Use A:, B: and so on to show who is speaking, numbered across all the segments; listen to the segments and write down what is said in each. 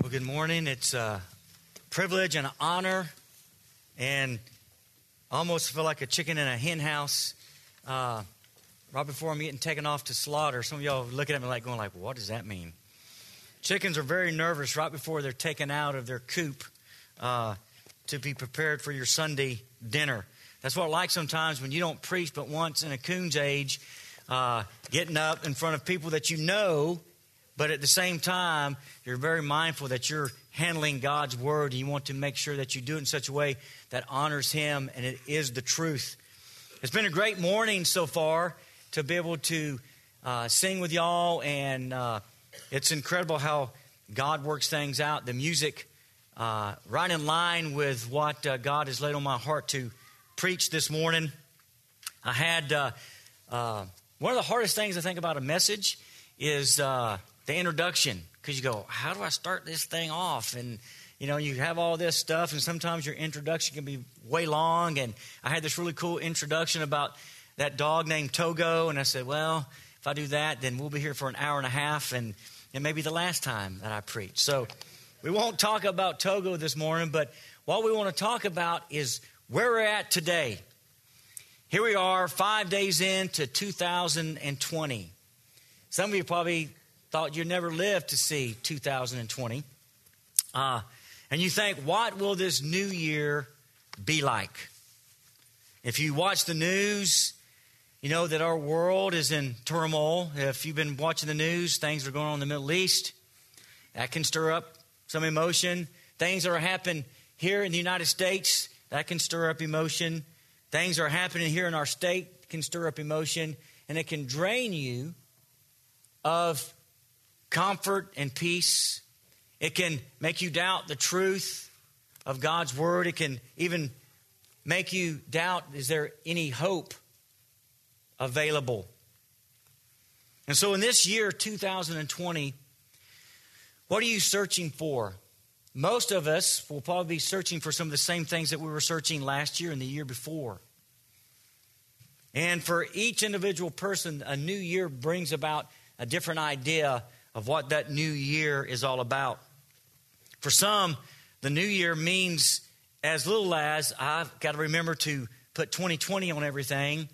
A: Well, good morning. It's a privilege and an honor, and almost feel like a chicken in a hen house. Uh, right before I'm getting taken off to slaughter, some of y'all looking at me like going like, "What does that mean?" Chickens are very nervous right before they're taken out of their coop uh, to be prepared for your Sunday dinner. That's what I like sometimes when you don't preach but once in a coon's age, uh, getting up in front of people that you know but at the same time, you're very mindful that you're handling God's word you want to make sure that you do it in such a way that honors Him and it is the truth. It's been a great morning so far to be able to uh, sing with y'all, and uh, it's incredible how God works things out. The music, uh, right in line with what uh, God has laid on my heart to preach this morning. I had uh, uh, one of the hardest things I think about a message is the introduction because you go, how do I start this thing off? And you know, you have all this stuff, and sometimes your introduction can be way long. And I had this really cool introduction about that dog named Togo, and I said, well, if I do that, then we'll be here for an hour and a half, and it may be the last time that I preach. So we won't talk about Togo this morning, but what we want to talk about is where we're at today. Here we are, five days into 2020. Some of you probably thought you'd never live to see 2020. Uh, and you think, what will this new year be like? If you watch the news, you know that our world is in turmoil. If you've been watching the news, things are going on in the Middle East. That can stir up some emotion. Things that are happening here in the United States, that can stir up emotion. Things are happening here in our state can stir up emotion, and it can drain you of comfort and peace. It can make you doubt the truth of God's word. It can even make you doubt is there any hope available? And so, in this year, 2020, what are you searching for? Most of us will probably be searching for some of the same things that we were searching last year and the year before. And for each individual person, a new year brings about a different idea of what that new year is all about. For some, the new year means as little as I've got to remember to put 2020 on everything,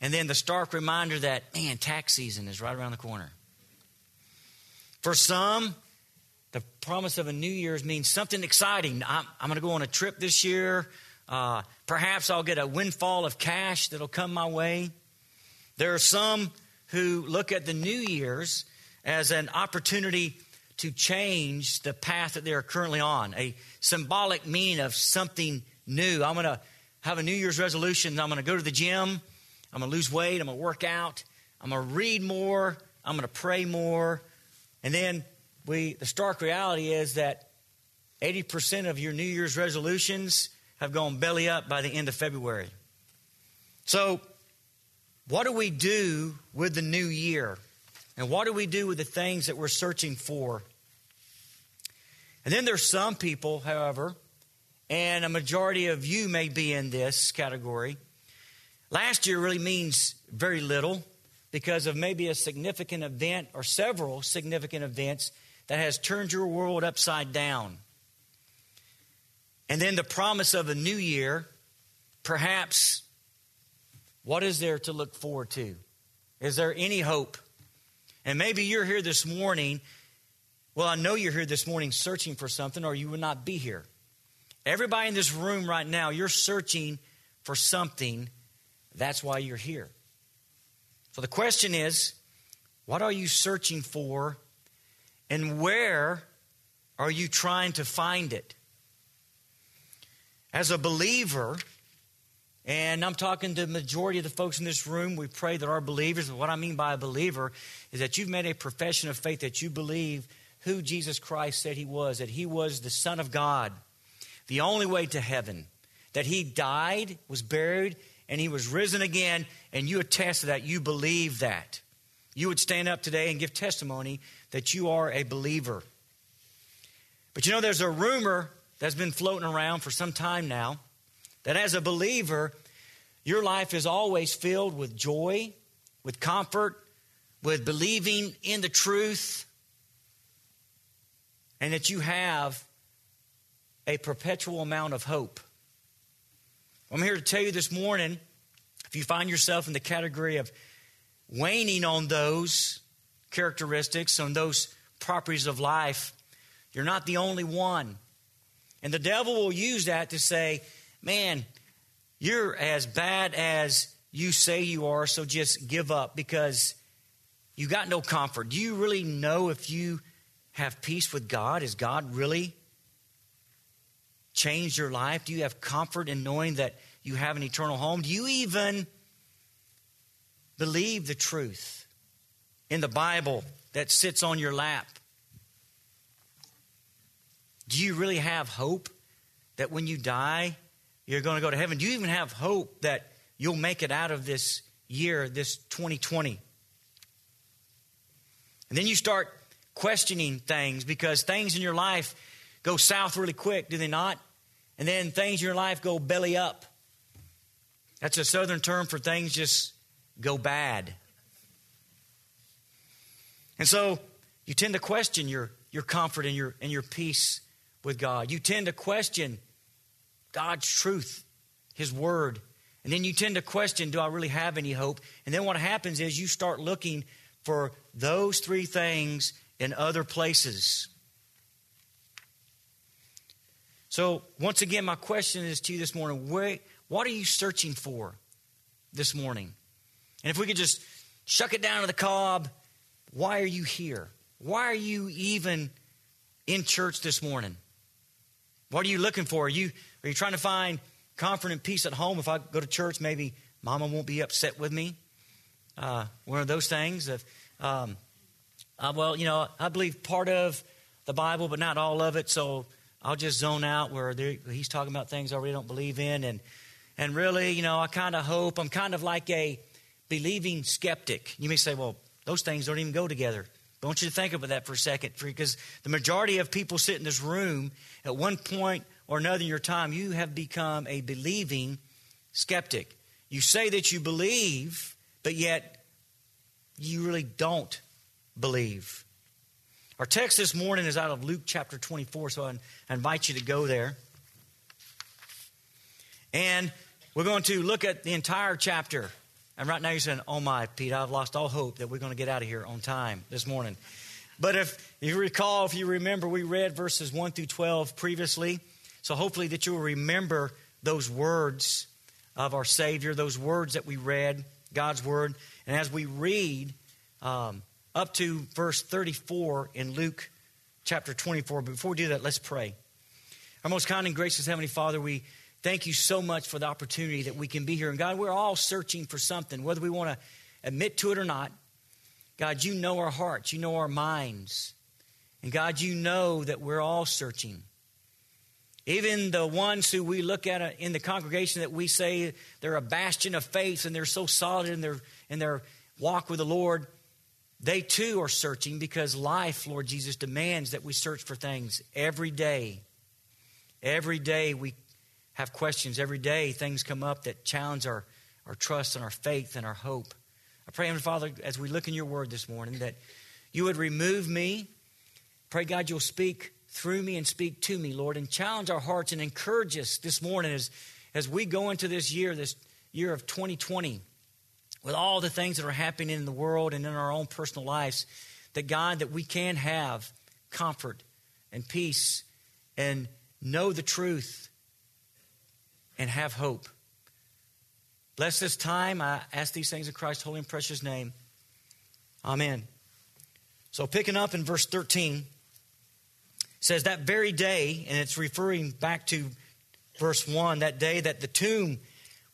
A: and then the stark reminder that, man, tax season is right around the corner. For some, the promise of a new year's means something exciting. I'm, I'm going to go on a trip this year. Uh, perhaps I'll get a windfall of cash that'll come my way. There are some who look at the New Year's as an opportunity to change the path that they are currently on, a symbolic meaning of something new. I'm going to have a New Year's resolution. I'm going to go to the gym. I'm going to lose weight. I'm going to work out. I'm going to read more. I'm going to pray more. And then we, the stark reality is that 80% of your New Year's resolutions have gone belly up by the end of February. So, what do we do with the new year? And what do we do with the things that we're searching for? And then there's some people, however, and a majority of you may be in this category. Last year really means very little because of maybe a significant event or several significant events that has turned your world upside down. And then the promise of a new year, perhaps, what is there to look forward to? Is there any hope? And maybe you're here this morning. Well, I know you're here this morning searching for something, or you would not be here. Everybody in this room right now, you're searching for something. That's why you're here. So the question is what are you searching for, and where are you trying to find it? As a believer, and I'm talking to the majority of the folks in this room. We pray that our believers, what I mean by a believer is that you've made a profession of faith that you believe who Jesus Christ said he was, that he was the Son of God, the only way to heaven, that he died, was buried, and he was risen again, and you attest to that. You believe that. You would stand up today and give testimony that you are a believer. But you know, there's a rumor that's been floating around for some time now that as a believer, your life is always filled with joy, with comfort, with believing in the truth. and that you have a perpetual amount of hope. I'm here to tell you this morning if you find yourself in the category of waning on those characteristics, on those properties of life, you're not the only one. And the devil will use that to say, man, you're as bad as you say you are, so just give up because you got no comfort. Do you really know if you have peace with God? Is God really changed your life? Do you have comfort in knowing that you have an eternal home? Do you even believe the truth in the Bible that sits on your lap? Do you really have hope that when you die, you're going to go to heaven? Do you even have hope that you'll make it out of this year, this 2020? And then you start questioning things because things in your life go south really quick, do they not? And then things in your life go belly up. That's a southern term for things just go bad. And so you tend to question your, your comfort and your, and your peace with God. You tend to question God's truth, His Word. And then you tend to question, do I really have any hope? And then what happens is you start looking for those three things in other places. So, once again, my question is to you this morning where, what are you searching for this morning? And if we could just shuck it down to the cob, why are you here? Why are you even in church this morning? What are you looking for? Are you, are you trying to find comfort and peace at home? If I go to church, maybe mama won't be upset with me. Uh, one of those things. If, um, uh, well, you know, I believe part of the Bible, but not all of it. So I'll just zone out where he's talking about things I really don't believe in. And, and really, you know, I kind of hope I'm kind of like a believing skeptic. You may say, well, those things don't even go together. I want you to think about that for a second, because the majority of people sit in this room at one point or another in your time, you have become a believing skeptic. You say that you believe, but yet you really don't believe. Our text this morning is out of Luke chapter 24, so I invite you to go there. And we're going to look at the entire chapter. And right now you're saying, oh my, Pete, I've lost all hope that we're going to get out of here on time this morning. But if you recall, if you remember, we read verses 1 through 12 previously. So hopefully that you will remember those words of our Savior, those words that we read, God's Word. And as we read um, up to verse 34 in Luke chapter 24, but before we do that, let's pray. Our most kind and gracious Heavenly Father, we Thank you so much for the opportunity that we can be here. And God, we're all searching for something, whether we want to admit to it or not. God, you know our hearts, you know our minds. And God, you know that we're all searching. Even the ones who we look at uh, in the congregation that we say they're a bastion of faith and they're so solid in their, in their walk with the Lord, they too are searching because life, Lord Jesus, demands that we search for things every day. Every day we have questions every day. Things come up that challenge our, our trust and our faith and our hope. I pray, Heavenly Father, as we look in your word this morning, that you would remove me. Pray, God, you'll speak through me and speak to me, Lord, and challenge our hearts and encourage us this morning as, as we go into this year, this year of 2020, with all the things that are happening in the world and in our own personal lives, that God, that we can have comfort and peace and know the truth and have hope. Bless this time. I ask these things in Christ's holy and precious name. Amen. So, picking up in verse 13, says that very day, and it's referring back to verse 1, that day that the tomb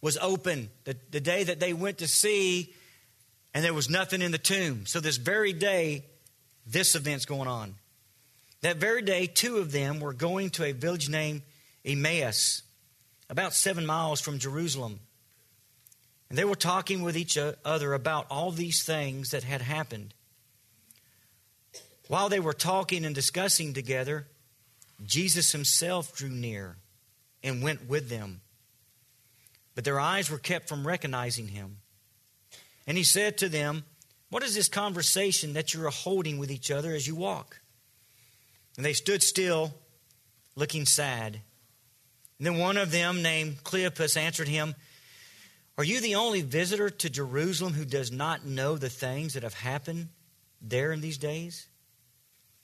A: was open, the, the day that they went to see, and there was nothing in the tomb. So, this very day, this event's going on. That very day, two of them were going to a village named Emmaus about seven miles from Jerusalem. And they were talking with each other about all these things that had happened. While they were talking and discussing together, Jesus himself drew near and went with them. But their eyes were kept from recognizing him. And he said to them, What is this conversation that you are holding with each other as you walk? And they stood still, looking sad. And then one of them, named Cleopas, answered him, Are you the only visitor to Jerusalem who does not know the things that have happened there in these days?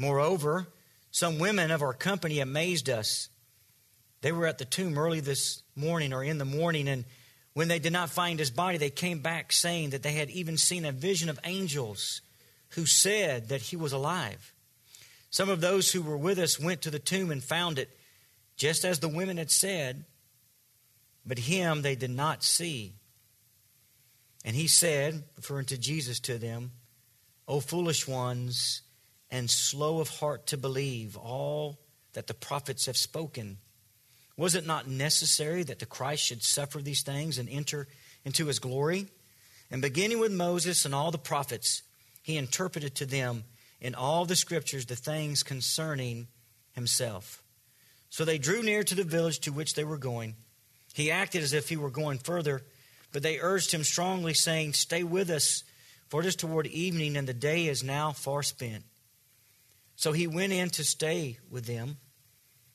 A: Moreover, some women of our company amazed us. They were at the tomb early this morning or in the morning, and when they did not find his body, they came back saying that they had even seen a vision of angels who said that he was alive. Some of those who were with us went to the tomb and found it just as the women had said, but him they did not see. And he said, referring to Jesus to them, O foolish ones, and slow of heart to believe all that the prophets have spoken. Was it not necessary that the Christ should suffer these things and enter into his glory? And beginning with Moses and all the prophets, he interpreted to them in all the scriptures the things concerning himself. So they drew near to the village to which they were going. He acted as if he were going further, but they urged him strongly, saying, Stay with us, for it is toward evening, and the day is now far spent. So he went in to stay with them.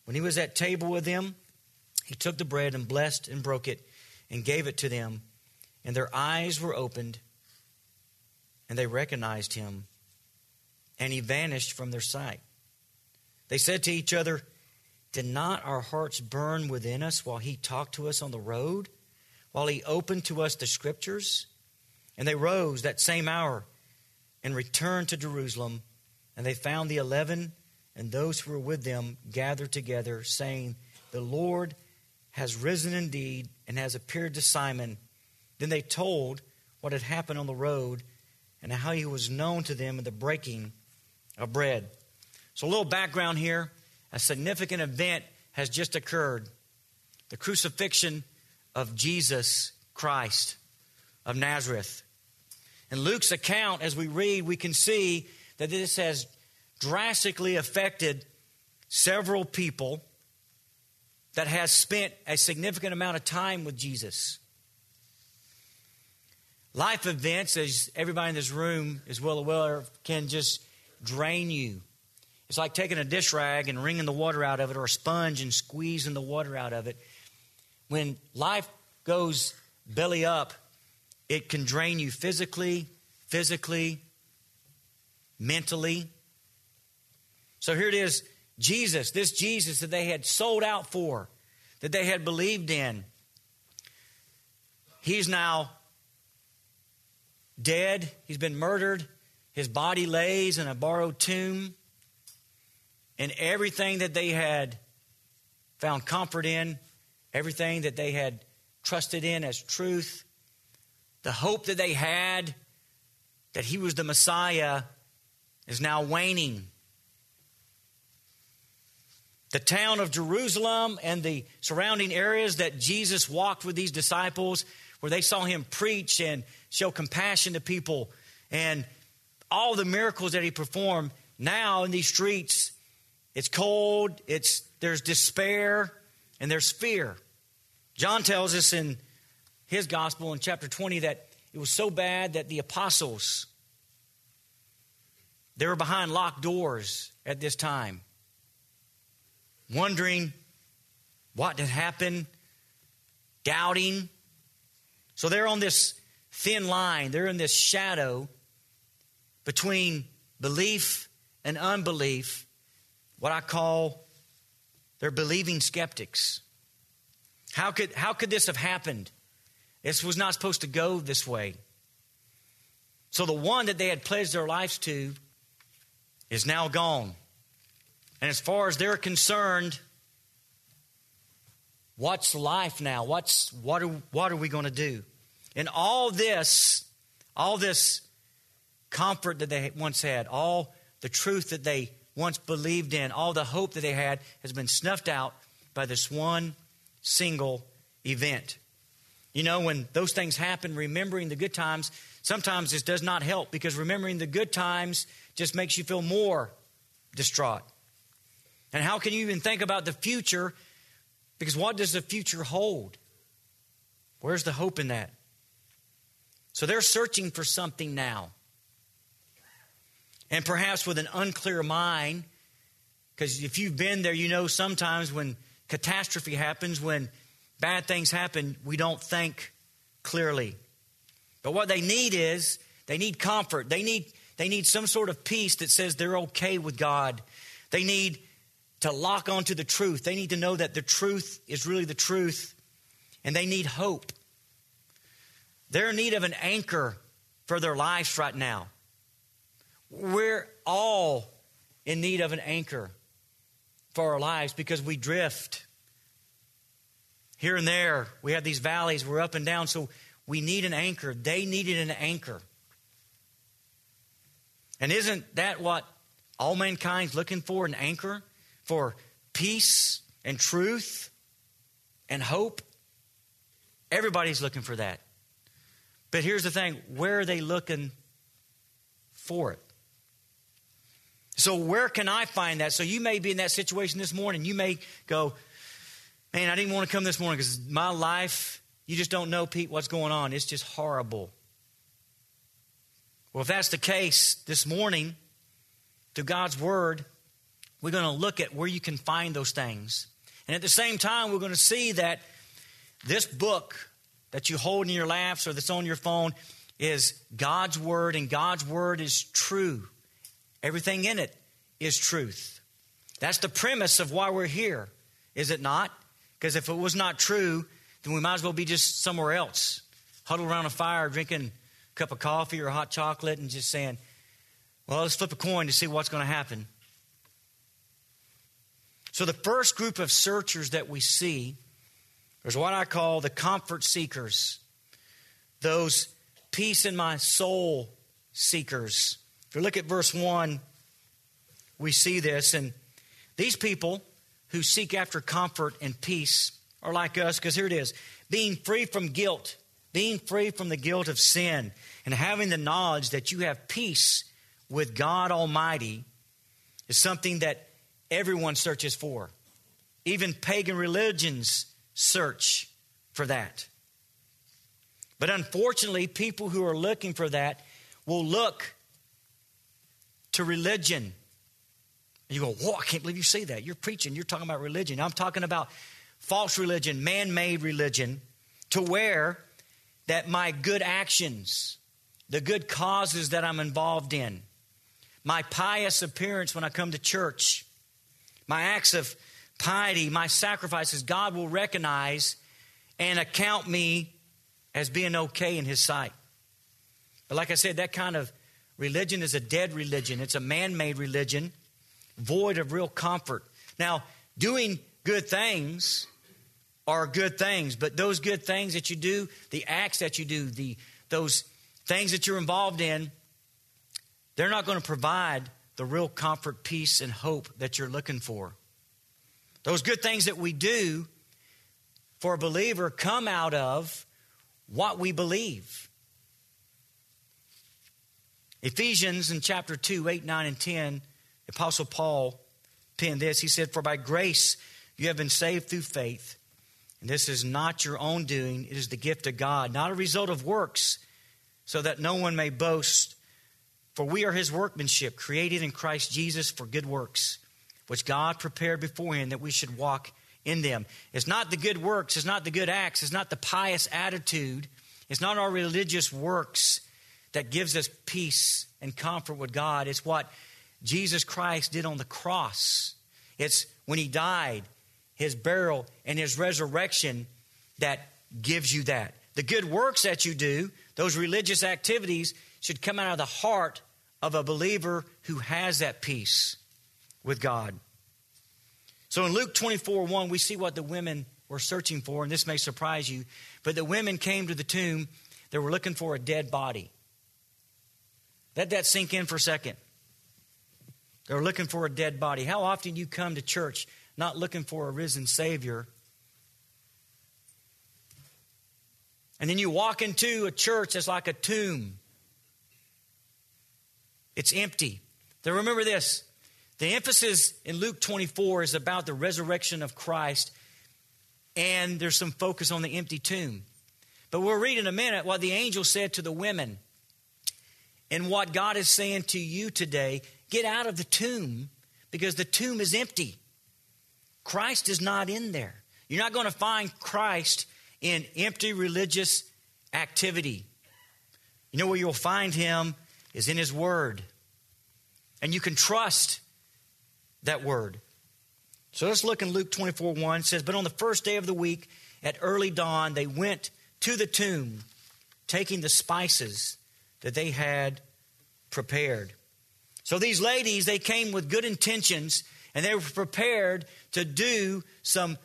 A: When he was at table with them, he took the bread and blessed and broke it and gave it to them. And their eyes were opened, and they recognized him. And he vanished from their sight. They said to each other, Did not our hearts burn within us while he talked to us on the road, while he opened to us the scriptures? And they rose that same hour and returned to Jerusalem and they found the eleven and those who were with them gathered together, saying, The Lord has risen indeed and has appeared to Simon. Then they told what had happened on the road and how he was known to them in the breaking of bread. So, a little background here. A significant event has just occurred the crucifixion of Jesus Christ of Nazareth. In Luke's account, as we read, we can see that this has drastically affected several people that has spent a significant amount of time with Jesus. Life events, as everybody in this room is well aware, can just drain you. It's like taking a dish rag and wringing the water out of it, or a sponge and squeezing the water out of it. When life goes belly up, it can drain you physically, physically, mentally. So here it is Jesus, this Jesus that they had sold out for, that they had believed in. He's now dead, he's been murdered, his body lays in a borrowed tomb, and everything that they had found comfort in, everything that they had trusted in as truth, the hope that they had that he was the Messiah is now waning. The town of Jerusalem and the surrounding areas that Jesus walked with these disciples, where they saw him preach and show compassion to people, and all the miracles that he performed. Now in these streets, it's cold, it's there's despair, and there's fear. John tells us in his gospel in chapter 20 that it was so bad that the apostles they were behind locked doors at this time, wondering what had happened, doubting. So they're on this thin line, they're in this shadow between belief and unbelief, what I call they're believing skeptics. How could, how could this have happened? This was not supposed to go this way. So the one that they had pledged their lives to is now gone. And as far as they're concerned, what's life now? What's what are, what are we going to do? And all this, all this comfort that they once had, all the truth that they once believed in, all the hope that they had, has been snuffed out by this one single event. You know, when those things happen, remembering the good times, sometimes this does not help because remembering the good times just makes you feel more distraught. And how can you even think about the future? Because what does the future hold? Where's the hope in that? So they're searching for something now. And perhaps with an unclear mind, because if you've been there, you know sometimes when catastrophe happens, when bad things happen, we don't think clearly. But what they need is they need comfort. They need, they need some sort of peace that says they're okay with God. They need to lock onto the truth. They need to know that the truth is really the truth. And they need hope. They're in need of an anchor for their lives right now. We're all in need of an anchor for our lives because we drift. Here and there, we have these valleys, we're up and down, so we need an anchor. They needed an anchor. And isn't that what all mankind's looking for? An anchor for peace and truth and hope? Everybody's looking for that. But here's the thing where are they looking for it? So, where can I find that? So, you may be in that situation this morning. You may go, Man, I didn't want to come this morning because my life, you just don't know, Pete, what's going on. It's just horrible. Well, if that's the case this morning, through God's Word, we're going to look at where you can find those things. And at the same time, we're going to see that this book that you hold in your laps or that's on your phone is God's Word, and God's Word is true. Everything in it is truth. That's the premise of why we're here, is it not? Because if it was not true, then we might as well be just somewhere else, huddled around a fire, drinking cup of coffee or hot chocolate, and just saying, well, let's flip a coin to see what's going to happen. So, the first group of searchers that we see is what I call the comfort seekers, those peace in my soul seekers. If you look at verse 1, we see this. And these people who seek after comfort and peace are like us, because here it is being free from guilt, being free from the guilt of sin, and having the knowledge that you have peace with God Almighty is something that everyone searches for. Even pagan religions search for that. But unfortunately, people who are looking for that will look to religion and you go, Whoa, I can't believe you say that. You're preaching, you're talking about religion. I'm talking about false religion, man made religion, to where that my good actions, the good causes that I'm involved in, my pious appearance when I come to church, my acts of piety, my sacrifices, God will recognize and account me as being okay in His sight. But like I said, that kind of religion is a dead religion, it's a man made religion void of real comfort. Now, doing good things are good things, but those good things that you do, the acts that you do, the those things that you're involved in, they're not going to provide the real comfort, peace, and hope that you're looking for. Those good things that we do for a believer come out of what we believe. Ephesians in chapter 2, 8, 9, and 10 Apostle Paul penned this. He said, For by grace you have been saved through faith. And this is not your own doing, it is the gift of God, not a result of works, so that no one may boast. For we are his workmanship, created in Christ Jesus for good works, which God prepared beforehand that we should walk in them. It's not the good works, it's not the good acts, it's not the pious attitude, it's not our religious works that gives us peace and comfort with God. It's what Jesus Christ did on the cross. It's when he died, his burial, and his resurrection that gives you that. The good works that you do, those religious activities, should come out of the heart of a believer who has that peace with God. So in Luke 24 1, we see what the women were searching for, and this may surprise you, but the women came to the tomb, they were looking for a dead body. Let that sink in for a second. They're looking for a dead body. How often do you come to church not looking for a risen Savior? And then you walk into a church that's like a tomb. It's empty. Then remember this the emphasis in Luke 24 is about the resurrection of Christ, and there's some focus on the empty tomb. But we'll read in a minute what the angel said to the women and what God is saying to you today. Get out of the tomb because the tomb is empty. Christ is not in there. You're not going to find Christ in empty religious activity. You know where you'll find him is in his word. And you can trust that word. So let's look in Luke 24 1. It says, But on the first day of the week, at early dawn, they went to the tomb, taking the spices that they had prepared. So these ladies, they came with good intentions and they were prepared to do some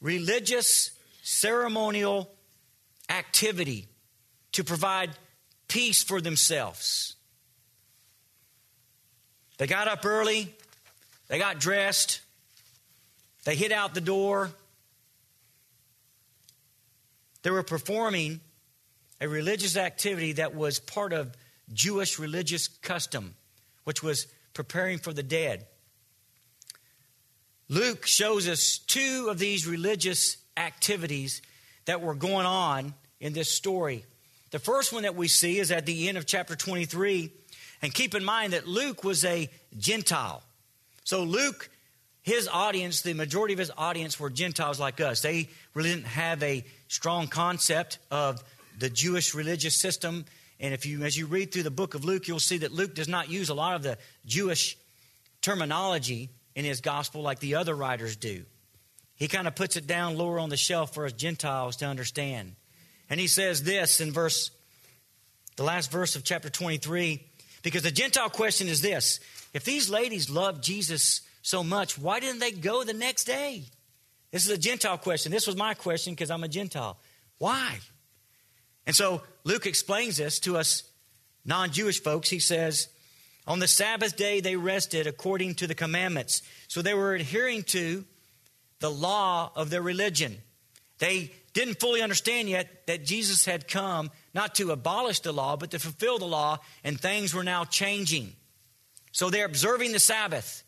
A: religious, ceremonial activity to provide peace for themselves. They got up early, they got dressed, they hit out the door. They were performing a religious activity that was part of Jewish religious custom, which was preparing for the dead. Luke shows us two of these religious activities that were going on in this story. The first one that we see is at the end of chapter 23. And keep in mind that Luke was a Gentile. So, Luke, his audience, the majority of his audience were Gentiles like us. They really didn't have a strong concept of the Jewish religious system. And if you, as you read through the book of Luke, you'll see that Luke does not use a lot of the Jewish terminology in his gospel like the other writers do. He kind of puts it down lower on the shelf for us Gentiles to understand. And he says this in verse, the last verse of chapter 23, because the Gentile question is this if these ladies loved Jesus so much, why didn't they go the next day? This is a Gentile question. This was my question because I'm a Gentile. Why? And so Luke explains this to us non Jewish folks. He says, On the Sabbath day they rested according to the commandments. So they were adhering to the law of their religion. They didn't fully understand yet that Jesus had come not to abolish the law, but to fulfill the law, and things were now changing. So they're observing the Sabbath.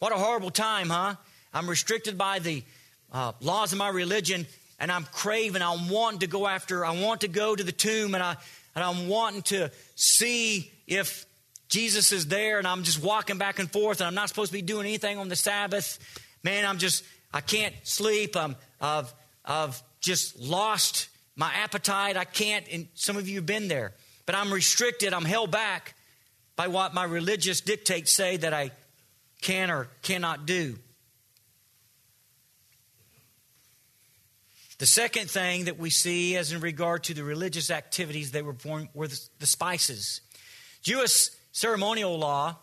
A: What a horrible time, huh? I'm restricted by the uh, laws of my religion, and I'm craving, I'm wanting to go after, I want to go to the tomb, and, I, and I'm wanting to see if Jesus is there, and I'm just walking back and forth, and I'm not supposed to be doing anything on the Sabbath. Man, I'm just, I can't sleep. I'm, I've, I've just lost my appetite. I can't, and some of you have been there, but I'm restricted, I'm held back by what my religious dictates say that I can or cannot do. The second thing that we see as in regard to the religious activities they were performing were the spices. Jewish ceremonial law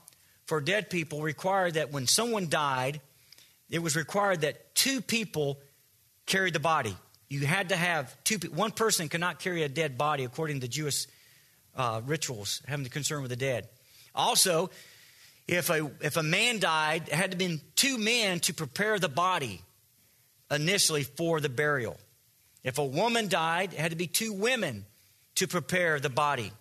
A: for dead people required that when someone died, it was required that two people carried the body. You had to have two. people. One person could not carry a dead body according to Jewish uh, rituals having to concern with the dead. Also, if a if a man died, it had to be two men to prepare the body initially for the burial. If a woman died, it had to be two women to prepare the body.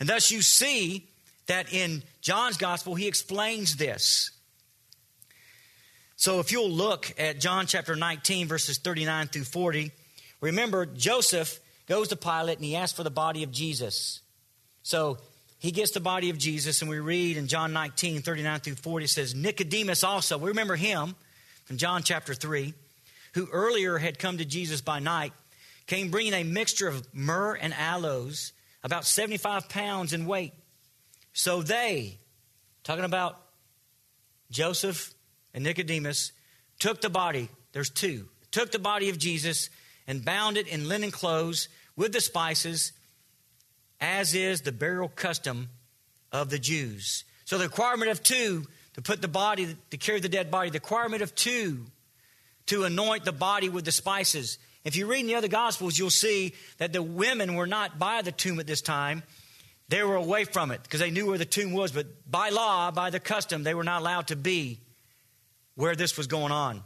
A: And thus you see that in John's gospel, he explains this. So if you'll look at John chapter 19, verses 39 through 40, remember Joseph goes to Pilate and he asks for the body of Jesus. So he gets the body of Jesus, and we read in John 19, 39 through 40, it says, Nicodemus also, we remember him from John chapter 3 who earlier had come to Jesus by night, came bringing a mixture of myrrh and aloes, about 75 pounds in weight. So they, talking about Joseph and Nicodemus, took the body, there's two, took the body of Jesus and bound it in linen clothes with the spices, as is the burial custom of the Jews. So the requirement of two to put the body, to carry the dead body, the requirement of two to anoint the body with the spices. If you read in the other Gospels, you'll see that the women were not by the tomb at this time. They were away from it because they knew where the tomb was, but by law, by the custom, they were not allowed to be where this was going on.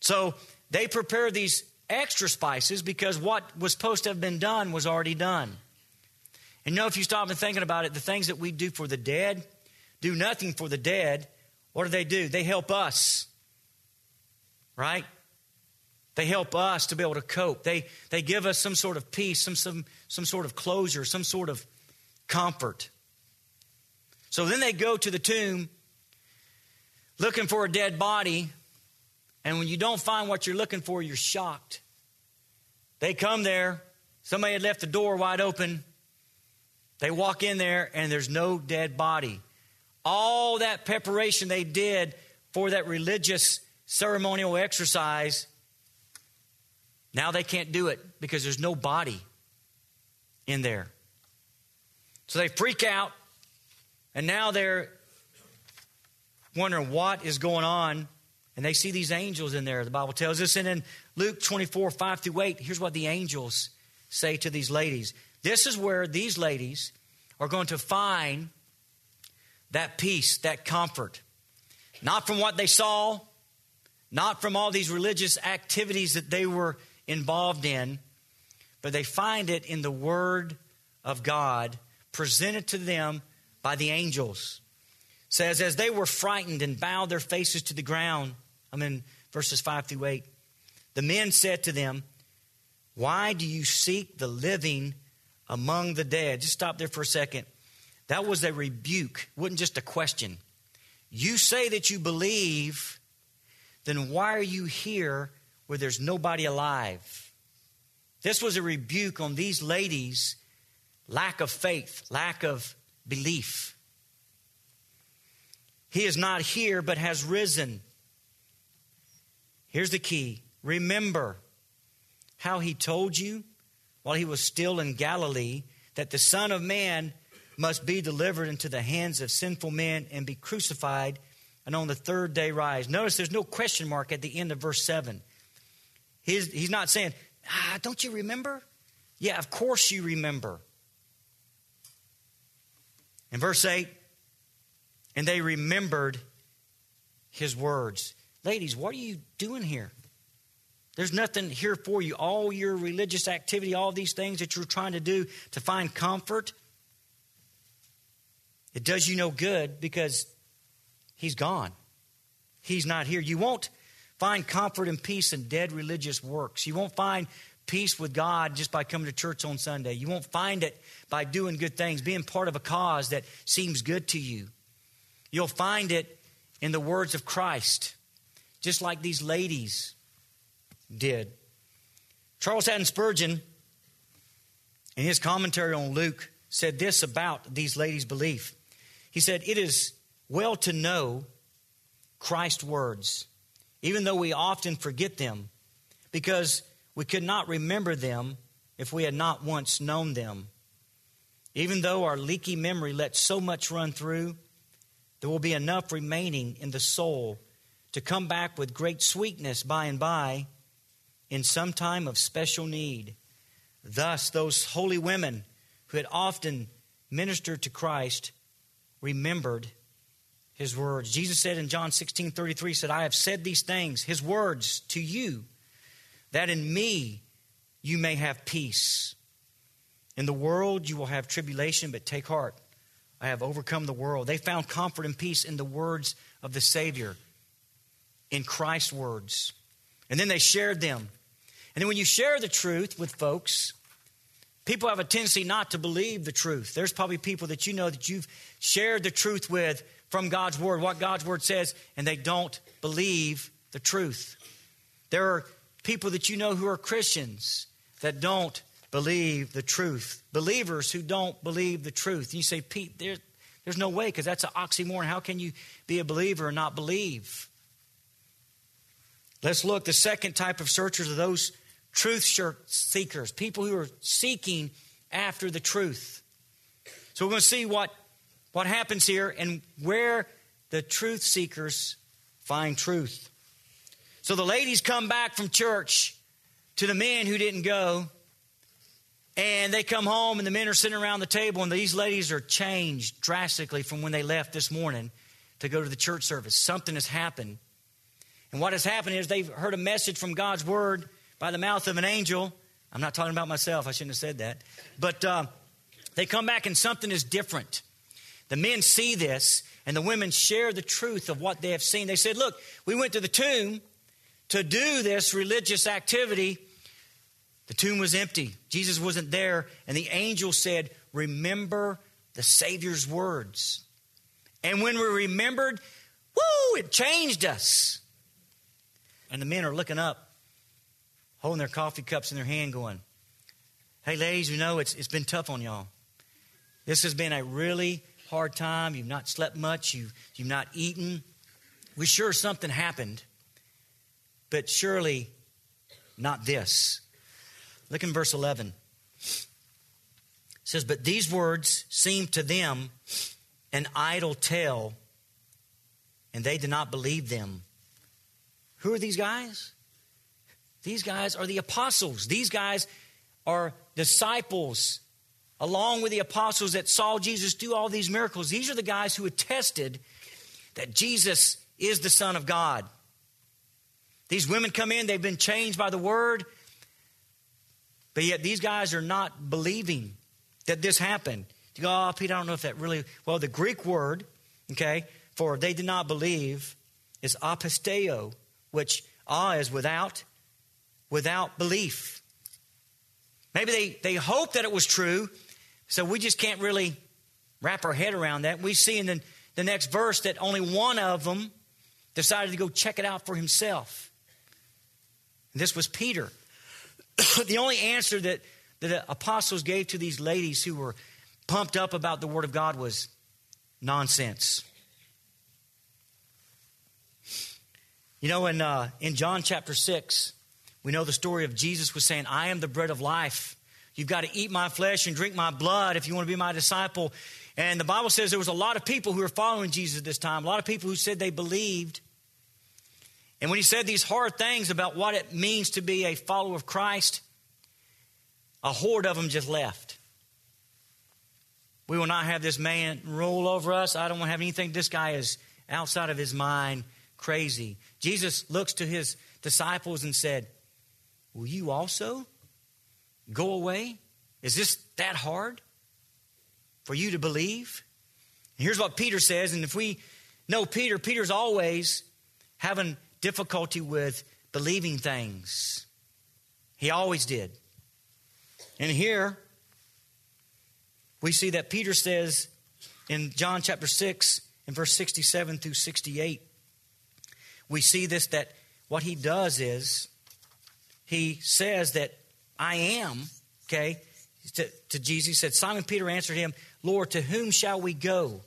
A: So they prepared these extra spices because what was supposed to have been done was already done. And you know, if you stop and thinking about it, the things that we do for the dead do nothing for the dead. What do they do? They help us, right? They help us to be able to cope. They, they give us some sort of peace, some, some, some sort of closure, some sort of comfort. So then they go to the tomb looking for a dead body, and when you don't find what you're looking for, you're shocked. They come there, somebody had left the door wide open. They walk in there, and there's no dead body. All that preparation they did for that religious ceremonial exercise now they can't do it because there's no body in there. So they freak out, and now they're wondering what is going on. And they see these angels in there, the Bible tells us. And in Luke 24, 5 through 8, here's what the angels say to these ladies. This is where these ladies are going to find that peace, that comfort. Not from what they saw, not from all these religious activities that they were involved in, but they find it in the Word of God presented to them by the angels. It says, as they were frightened and bowed their faces to the ground, I'm in verses 5 through 8, the men said to them, Why do you seek the living among the dead? Just stop there for a second. That was a rebuke, wasn't just a question. You say that you believe, then why are you here where there's nobody alive. This was a rebuke on these ladies' lack of faith, lack of belief. He is not here, but has risen. Here's the key remember how he told you while he was still in Galilee that the Son of Man must be delivered into the hands of sinful men and be crucified and on the third day rise. Notice there's no question mark at the end of verse 7. He's, he's not saying, ah, don't you remember? Yeah, of course you remember. In verse 8, and they remembered his words. Ladies, what are you doing here? There's nothing here for you. All your religious activity, all these things that you're trying to do to find comfort, it does you no good because he's gone. He's not here. You won't find comfort and peace in dead religious works. You won't find peace with God just by coming to church on Sunday. You won't find it by doing good things, being part of a cause that seems good to you. You'll find it in the words of Christ, just like these ladies did. Charles Haddon Spurgeon, in his commentary on Luke, said this about these ladies' belief. He said, It is well to know Christ's words even though we often forget them, because we could not remember them if we had not once known them. Even though our leaky memory lets so much run through, there will be enough remaining in the soul to come back with great sweetness by and by in some time of special need. Thus, those holy women who had often ministered to Christ remembered his words. Jesus said in John 16 33, said, I have said these things, his words to you, that in me you may have peace. In the world you will have tribulation, but take heart. I have overcome the world. They found comfort and peace in the words of the Savior, in Christ's words. And then they shared them. And then when you share the truth with folks, people have a tendency not to believe the truth. There's probably people that you know that you've shared the truth with from God's word, what God's word says, and they don't believe the truth. There are people that you know who are Christians that don't believe the truth. Believers who don't believe the truth. And you say, Pete, there, there's no way because that's an oxymoron. How can you be a believer and not believe? Let's look. The second type of searchers are those truth seekers, people who are seeking after the truth. So we're going to see what what happens here and where the truth seekers find truth. So the ladies come back from church to the men who didn't go, And they come home, and the men are sitting around the table, and these ladies are changed drastically from when they left this morning to go to the church service. Something has happened. And what has happened is they've heard a message from God's word by the mouth of an angel. I'm not talking about myself, I shouldn't have said that. But uh, they come back, and something is different. The men see this, and the women share the truth of what they have seen. They said, Look, we went to the tomb to do this religious activity the tomb was empty. Jesus wasn't there. And the angel said, Remember the Savior's words. And when we remembered, whoo, it changed us. And the men are looking up, holding their coffee cups in their hand, going, Hey, ladies, you know it's, it's been tough on y'all. This has been a really hard time. You've not slept much, you've, you've not eaten. We're sure something happened, but surely not this. Look in verse 11. It says, But these words seemed to them an idle tale, and they did not believe them. Who are these guys? These guys are the apostles. These guys are disciples, along with the apostles that saw Jesus do all these miracles. These are the guys who attested that Jesus is the Son of God. These women come in, they've been changed by the word. But yet these guys are not believing that this happened. You go, oh, Pete, I don't know if that really. Well, the Greek word, okay, for they did not believe is apisteo, which ah is without, without belief. Maybe they, they hope that it was true, so we just can't really wrap our head around that. We see in the, the next verse that only one of them decided to go check it out for himself. And this was Peter. the only answer that, that the apostles gave to these ladies who were pumped up about the Word of God was nonsense. You know, in, uh, in John chapter 6, we know the story of Jesus was saying, I am the bread of life. You've got to eat my flesh and drink my blood if you want to be my disciple. And the Bible says there was a lot of people who were following Jesus at this time, a lot of people who said they believed. And when he said these hard things about what it means to be a follower of Christ, a horde of them just left. We will not have this man rule over us. I don't want to have anything. This guy is outside of his mind, crazy. Jesus looks to his disciples and said, Will you also go away? Is this that hard for you to believe? And here's what Peter says, and if we know Peter, Peter's always having difficulty with believing things. He always did. And here we see that Peter says in John chapter 6 in verse 67 through 68 we see this that what he does is he says that I am, okay, to, to Jesus. He said, Simon Peter answered him, Lord, to whom shall we go?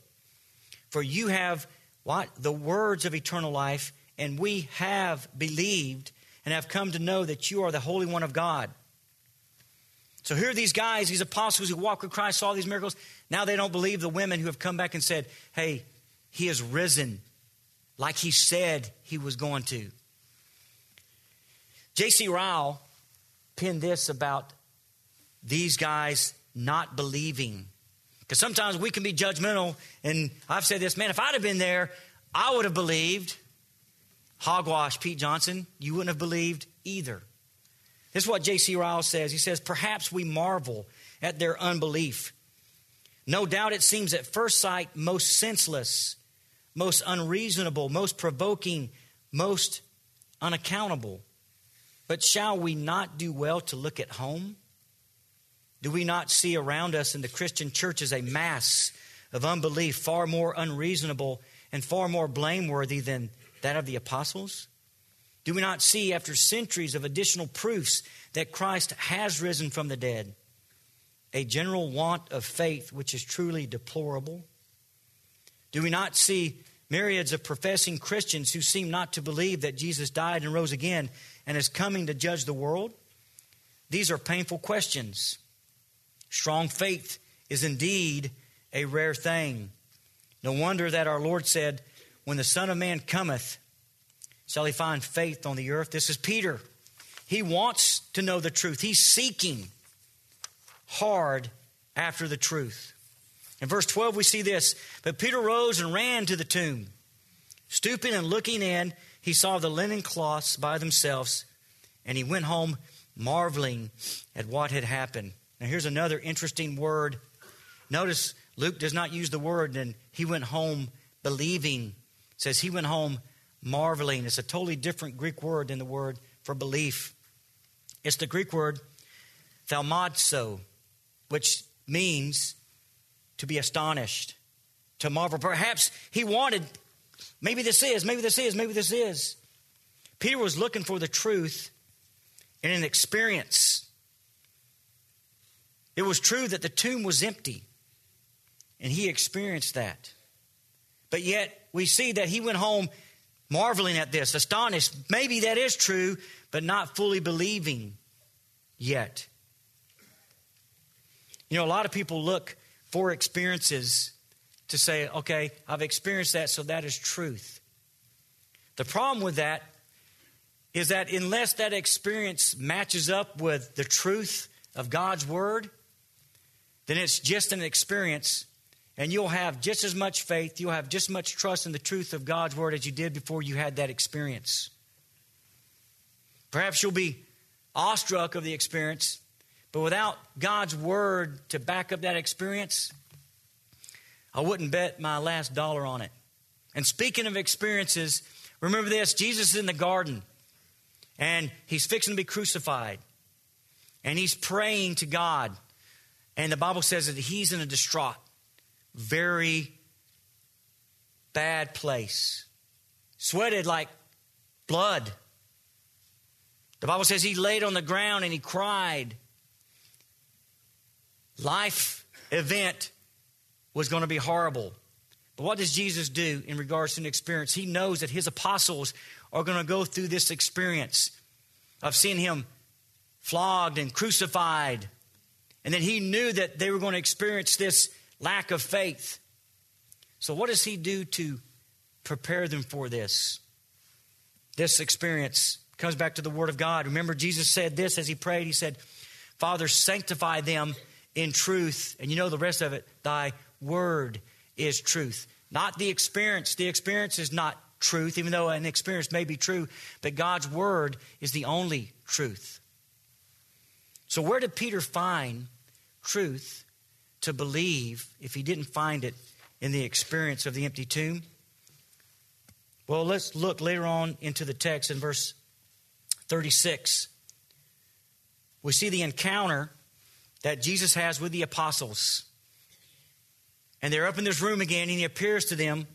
A: For you have what? The words of eternal life, and we have believed and have come to know that you are the Holy One of God. So here are these guys, these apostles who walked with Christ, saw these miracles. Now they don't believe the women who have come back and said, hey, he has risen like he said he was going to. J.C. Ryle penned this about these guys not believing. Because sometimes we can be judgmental, and I've said this, man, if I'd have been there, I would have believed. Hogwash, Pete Johnson, you wouldn't have believed either. This is what J.C. Ryle says. He says, Perhaps we marvel at their unbelief. No doubt it seems at first sight most senseless, most unreasonable, most provoking, most unaccountable. But shall we not do well to look at home? Do we not see around us in the Christian churches a mass of unbelief far more unreasonable and far more blameworthy than that of the apostles? Do we not see, after centuries of additional proofs that Christ has risen from the dead, a general want of faith which is truly deplorable? Do we not see myriads of professing Christians who seem not to believe that Jesus died and rose again and is coming to judge the world? These are painful questions. Strong faith is indeed a rare thing. No wonder that our Lord said, when the Son of Man cometh, shall he find faith on the earth? This is Peter. He wants to know the truth, he's seeking. hard after the truth. In verse 12, we see this But Peter rose and ran to the tomb. Stooping and looking in, he saw the linen cloths by themselves, and he went home marveling at what had happened. Now, here's another interesting word. Notice Luke does not use the word, and he went home believing. It says he went home marveling. It's a totally different Greek word than the word for belief. It's the Greek word thaumazo, which means to be astonished, to marvel. Perhaps he wanted, maybe this is, maybe this is, maybe this is. Peter was looking for the truth in an experience. It was true that the tomb was empty, and he experienced that. But yet, we see that he went home marveling at this, astonished. Maybe that is true, but not fully believing yet. You know, a lot of people look for experiences to say, okay, I've experienced that, so that is truth. The problem with that is that unless that experience matches up with the truth of God's Word, then it's just an experience, and you'll have just as much faith, you'll have just as much trust in the truth of God's Word as you did before you had that experience. Perhaps you'll be awestruck of the experience, but without God's word to back up that experience, I wouldn't bet my last dollar on it. And speaking of experiences, remember this Jesus is in the garden and he's fixing to be crucified. And he's praying to God. And the Bible says that he's in a distraught, very bad place. Sweated like blood. The Bible says he laid on the ground and he cried life event was going to be horrible. But what does Jesus do in regards to an experience? He knows that his apostles are going to go through this experience of seeing him flogged and crucified. And that he knew that they were going to experience this lack of faith. So, what does he do to prepare them for this? This experience comes back to the Word of God. Remember, Jesus said this as he prayed. He said, Father, sanctify them in truth. And you know the rest of it. Thy word is truth. Not the experience. The experience is not truth, even though an experience may be true, but God's word is the only truth. So, where did Peter find truth to believe if he didn't find it in the experience of the empty tomb? Well, let's look later on into the text in verse 36. We see the encounter that Jesus has with the apostles. And they're up in this room again, and he appears to them.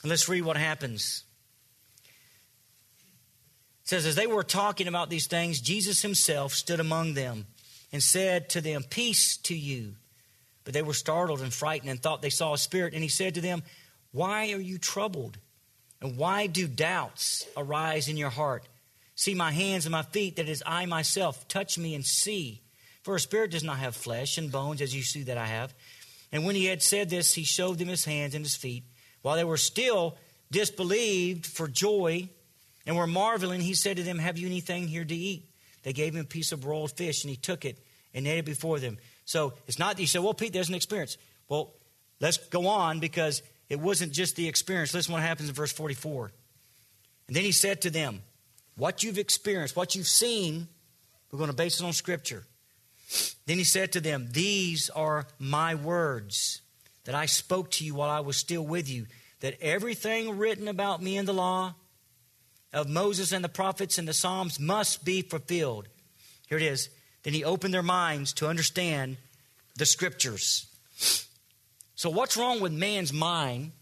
A: And let's read what happens. It says, As they were talking about these things, Jesus himself stood among them and said to them, Peace to you. But they were startled and frightened and thought they saw a spirit. And he said to them, Why are you troubled? And why do doubts arise in your heart? See my hands and my feet, that is I myself. Touch me and see. For a spirit does not have flesh and bones, as you see that I have. And when he had said this, he showed them his hands and his feet. While they were still disbelieved for joy and were marveling, he said to them, Have you anything here to eat? They gave him a piece of broiled fish, and he took it and ate it before them. So it's not that you say, Well, Pete, there's an experience. Well, let's go on because it wasn't just the experience. Listen what happens in verse 44. And then he said to them, What you've experienced, what you've seen, we're going to base it on Scripture. Then he said to them, These are my words that I spoke to you while I was still with you, that everything written about me in the law of Moses and the prophets and the Psalms must be fulfilled. Here it is. Then he opened their minds to understand the scriptures. So, what's wrong with man's mind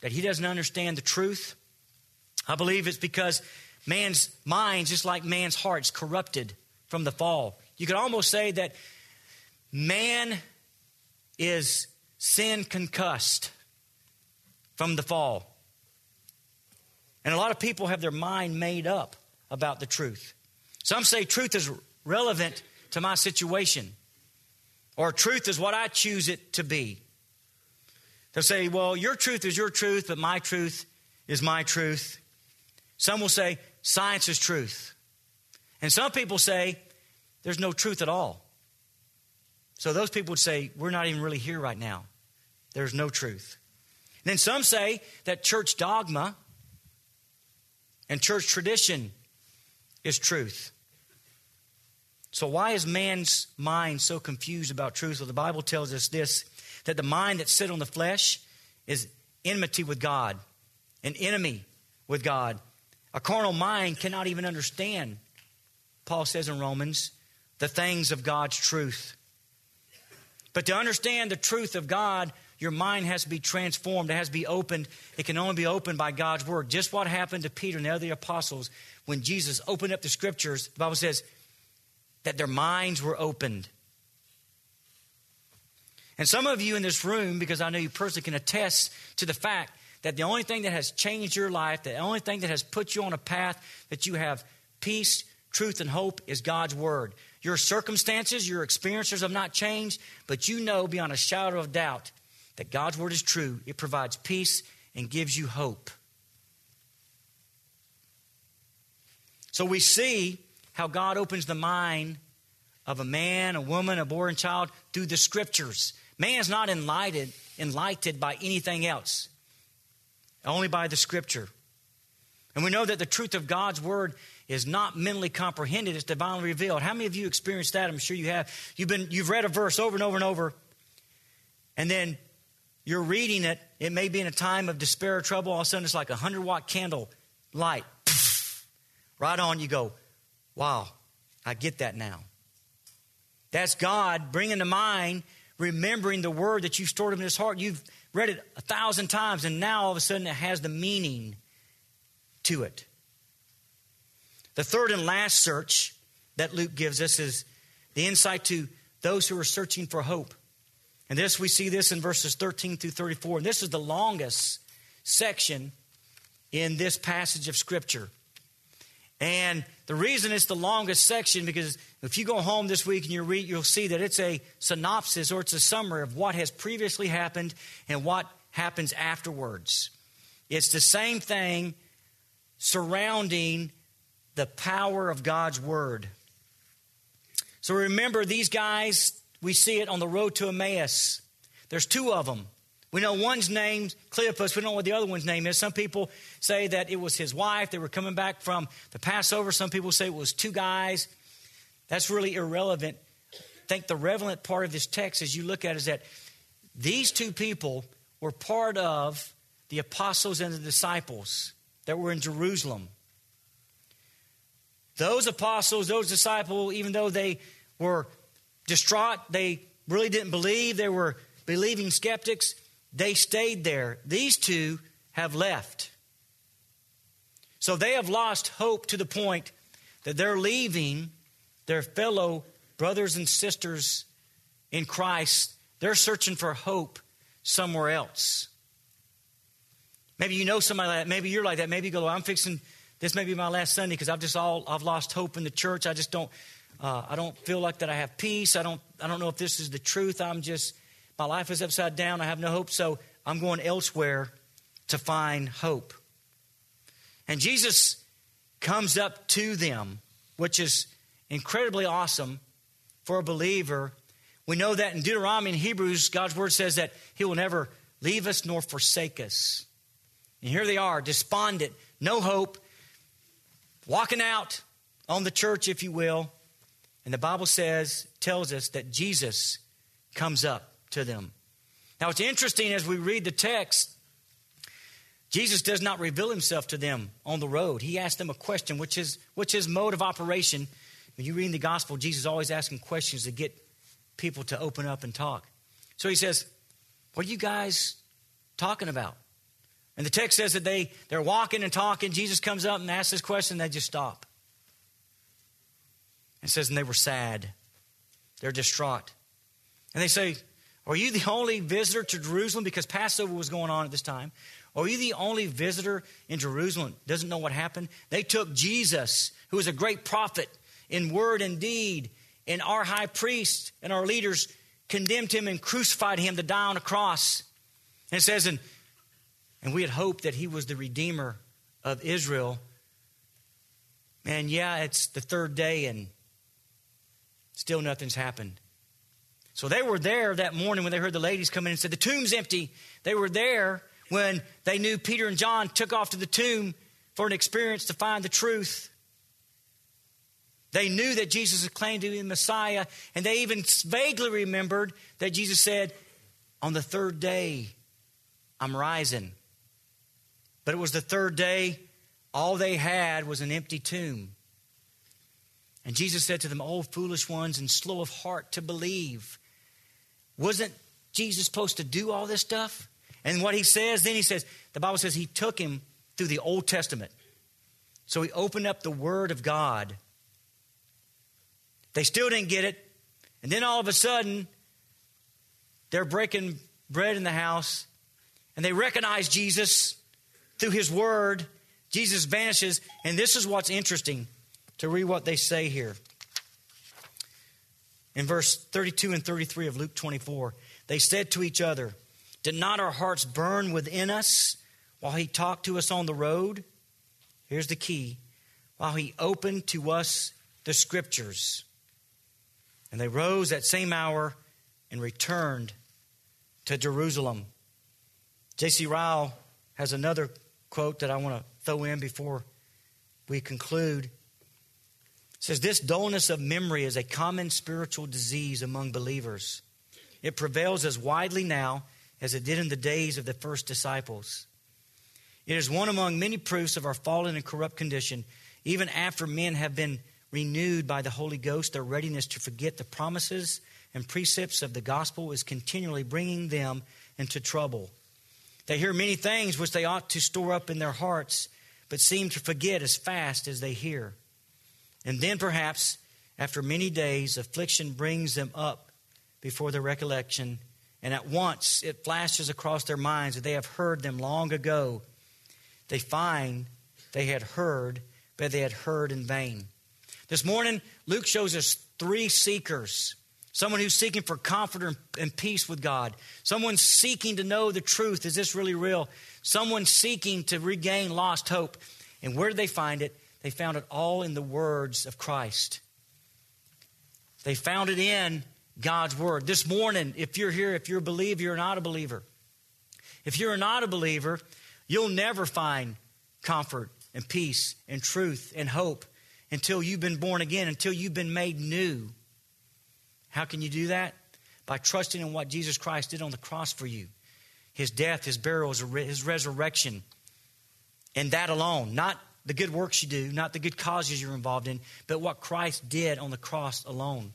A: that he doesn't understand the truth? I believe it's because man's mind, just like man's heart, is corrupted from the fall. You could almost say that man is sin concussed from the fall. And a lot of people have their mind made up about the truth. Some say truth is relevant to my situation, or truth is what I choose it to be. They'll say, well, your truth is your truth, but my truth is my truth. Some will say, science is truth. And some people say, there's no truth at all. So those people would say, We're not even really here right now. There's no truth. And then some say that church dogma and church tradition is truth. So, why is man's mind so confused about truth? Well, the Bible tells us this that the mind that sit on the flesh is enmity with God, an enemy with God. A carnal mind cannot even understand, Paul says in Romans, the things of God's truth. But to understand the truth of God, your mind has to be transformed. It has to be opened. It can only be opened by God's word. Just what happened to Peter and the other apostles when Jesus opened up the scriptures, the Bible says that their minds were opened. And some of you in this room, because I know you personally can attest to the fact that the only thing that has changed your life, the only thing that has put you on a path that you have peace, truth, and hope is God's Word. Your circumstances, your experiences have not changed, but you know beyond a shadow of doubt that God's Word is true. It provides peace and gives you hope. So we see how God opens the mind of a man, a woman, a born child through the Scriptures. Man is not enlightened, enlightened by anything else, only by the Scripture. And we know that the truth of God's Word is not mentally comprehended, it's divinely revealed. How many of you experienced that? I'm sure you have. You've, been, you've read a verse over and over and over, and then you're reading it. It may be in a time of despair or trouble. All of a sudden, it's like a 100 watt candle light. Right on, you go, wow, I get that now. That's God bringing to mind, remembering the word that you've stored in his heart. You've read it a thousand times, and now all of a sudden it has the meaning to it. The third and last search that Luke gives us is the insight to those who are searching for hope. And this, we see this in verses 13 through 34. And this is the longest section in this passage of Scripture. And the reason it's the longest section because if you go home this week and you read, you'll see that it's a synopsis or it's a summary of what has previously happened and what happens afterwards. It's the same thing surrounding the power of God's word. So remember, these guys, we see it on the road to Emmaus. There's two of them. We know one's name, Cleopas. We don't know what the other one's name is. Some people say that it was his wife. They were coming back from the Passover. Some people say it was two guys. That's really irrelevant. I think the relevant part of this text, as you look at it, is that these two people were part of the apostles and the disciples that were in Jerusalem. Those apostles, those disciples, even though they were distraught, they really didn't believe, they were believing skeptics, they stayed there. These two have left. So they have lost hope to the point that they're leaving their fellow brothers and sisters in Christ. They're searching for hope somewhere else. Maybe you know somebody like that. Maybe you're like that. Maybe you go, I'm fixing this may be my last Sunday because I've just all I've lost hope in the church. I just don't uh, I don't feel like that I have peace. I don't I don't know if this is the truth. I'm just my life is upside down. I have no hope, so I'm going elsewhere to find hope. And Jesus comes up to them, which is incredibly awesome for a believer. We know that in Deuteronomy and Hebrews, God's word says that He will never leave us nor forsake us. And here they are, despondent, no hope, walking out on the church, if you will. And the Bible says, tells us that Jesus comes up to them. Now, it's interesting as we read the text, Jesus does not reveal himself to them on the road. He asks them a question, which is, which is mode of operation. When you read the gospel, Jesus is always asking questions to get people to open up and talk. So he says, What are you guys talking about? And the text says that they, they're walking and talking. Jesus comes up and asks this question, they just stop. It says, and they were sad. They're distraught. And they say, Are you the only visitor to Jerusalem? Because Passover was going on at this time. Are you the only visitor in Jerusalem doesn't know what happened? They took Jesus, who was a great prophet in word and deed, and our high priest and our leaders condemned him and crucified him to die on a cross. And it says, and and we had hoped that he was the Redeemer of Israel. And yeah, it's the third day and still nothing's happened. So they were there that morning when they heard the ladies come in and said, The tomb's empty. They were there when they knew Peter and John took off to the tomb for an experience to find the truth. They knew that Jesus had claimed to be the Messiah, and they even vaguely remembered that Jesus said, On the third day, I'm rising. But it was the third day, all they had was an empty tomb. And Jesus said to them, Oh, foolish ones and slow of heart to believe. Wasn't Jesus supposed to do all this stuff? And what he says, then he says, the Bible says he took him through the Old Testament. So he opened up the Word of God. They still didn't get it. And then all of a sudden, they're breaking bread in the house and they recognize Jesus through his word. Jesus vanishes. And this is what's interesting to read what they say here. In verse 32 and 33 of Luke 24, they said to each other, Did not our hearts burn within us while he talked to us on the road? Here's the key while he opened to us the scriptures. And they rose that same hour and returned to Jerusalem. J.C. Ryle has another quote that I want to throw in before we conclude. It says, This dullness of memory is a common spiritual disease among believers. It prevails as widely now as it did in the days of the first disciples. It is one among many proofs of our fallen and corrupt condition. Even after men have been renewed by the Holy Ghost, their readiness to forget the promises and precepts of the gospel is continually bringing them into trouble. They hear many things which they ought to store up in their hearts, but seem to forget as fast as they hear. And then perhaps, after many days, affliction brings them up before their recollection, and at once it flashes across their minds that they have heard them long ago they find they had heard, but they had heard in vain. This morning, Luke shows us three seekers someone who's seeking for comfort and peace with God, someone seeking to know the truth is this really real? Someone seeking to regain lost hope. And where did they find it? They found it all in the words of Christ. They found it in God's word. This morning, if you're here, if you're a believer, you're not a believer. If you're not a believer, You'll never find comfort and peace and truth and hope until you've been born again, until you've been made new. How can you do that? By trusting in what Jesus Christ did on the cross for you his death, his burial, his resurrection, and that alone. Not the good works you do, not the good causes you're involved in, but what Christ did on the cross alone.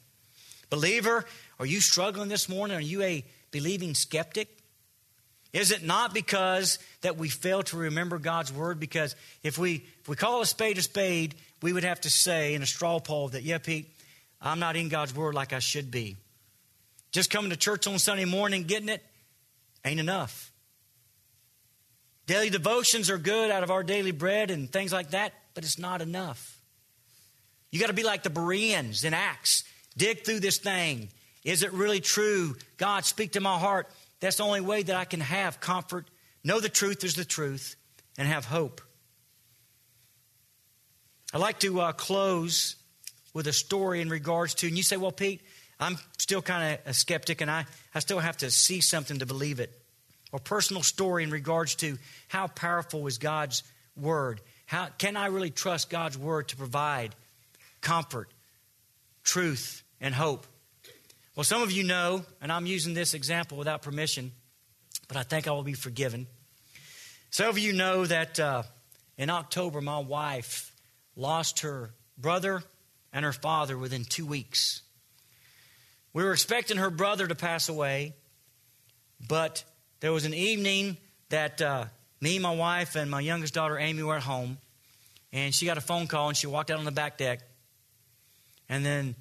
A: Believer, are you struggling this morning? Are you a believing skeptic? Is it not because that we fail to remember God's word? Because if we if we call a spade a spade, we would have to say in a straw poll that, yeah, Pete, I'm not in God's word like I should be. Just coming to church on Sunday morning, getting it, ain't enough. Daily devotions are good out of our daily bread and things like that, but it's not enough. You got to be like the Bereans in Acts. Dig through this thing. Is it really true? God, speak to my heart. That's the only way that I can have comfort, know the truth is the truth, and have hope. I'd like to uh, close with a story in regards to, and you say, well, Pete, I'm still kind of a skeptic and I, I still have to see something to believe it. Or personal story in regards to how powerful is God's word? How can I really trust God's word to provide comfort, truth, and hope? Well, some of you know, and I'm using this example without permission, but I think I will be forgiven. Some of you know that uh, in October, my wife lost her brother and her father within two weeks. We were expecting her brother to pass away, but there was an evening that uh, me, my wife, and my youngest daughter, Amy, were at home, and she got a phone call and she walked out on the back deck. And then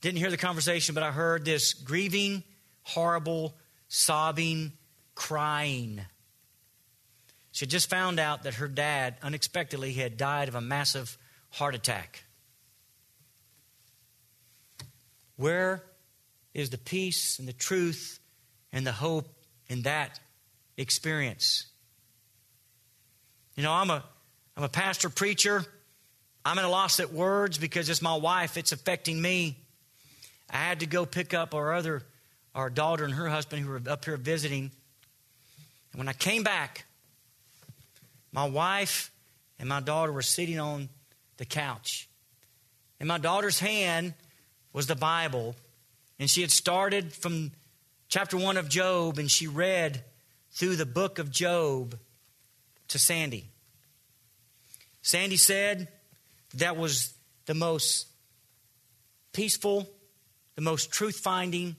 A: didn't hear the conversation, but I heard this grieving, horrible, sobbing, crying. She had just found out that her dad unexpectedly had died of a massive heart attack. Where is the peace and the truth and the hope in that experience? You know, I'm a I'm a pastor preacher. I'm at a loss at words because it's my wife, it's affecting me. I had to go pick up our other our daughter and her husband who were up here visiting. And when I came back, my wife and my daughter were sitting on the couch. And my daughter's hand was the Bible, and she had started from chapter 1 of Job, and she read through the book of Job to Sandy. Sandy said that was the most peaceful, the most truth finding,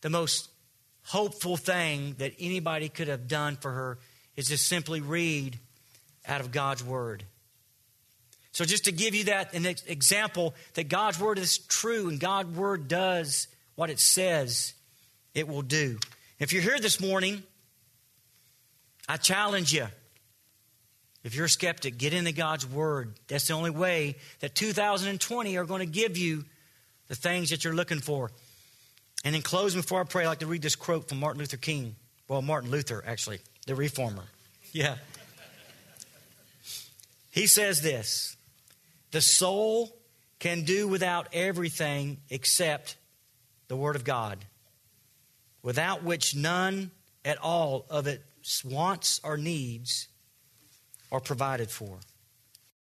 A: the most hopeful thing that anybody could have done for her is to simply read out of God's Word. So, just to give you that an example that God's Word is true and God's Word does what it says it will do. If you're here this morning, I challenge you. If you're a skeptic, get into God's Word. That's the only way that 2020 are going to give you the things that you're looking for. And in closing, before I pray, I'd like to read this quote from Martin Luther King. Well, Martin Luther, actually, the reformer. Yeah. He says this The soul can do without everything except the Word of God, without which none at all of its wants or needs are provided for.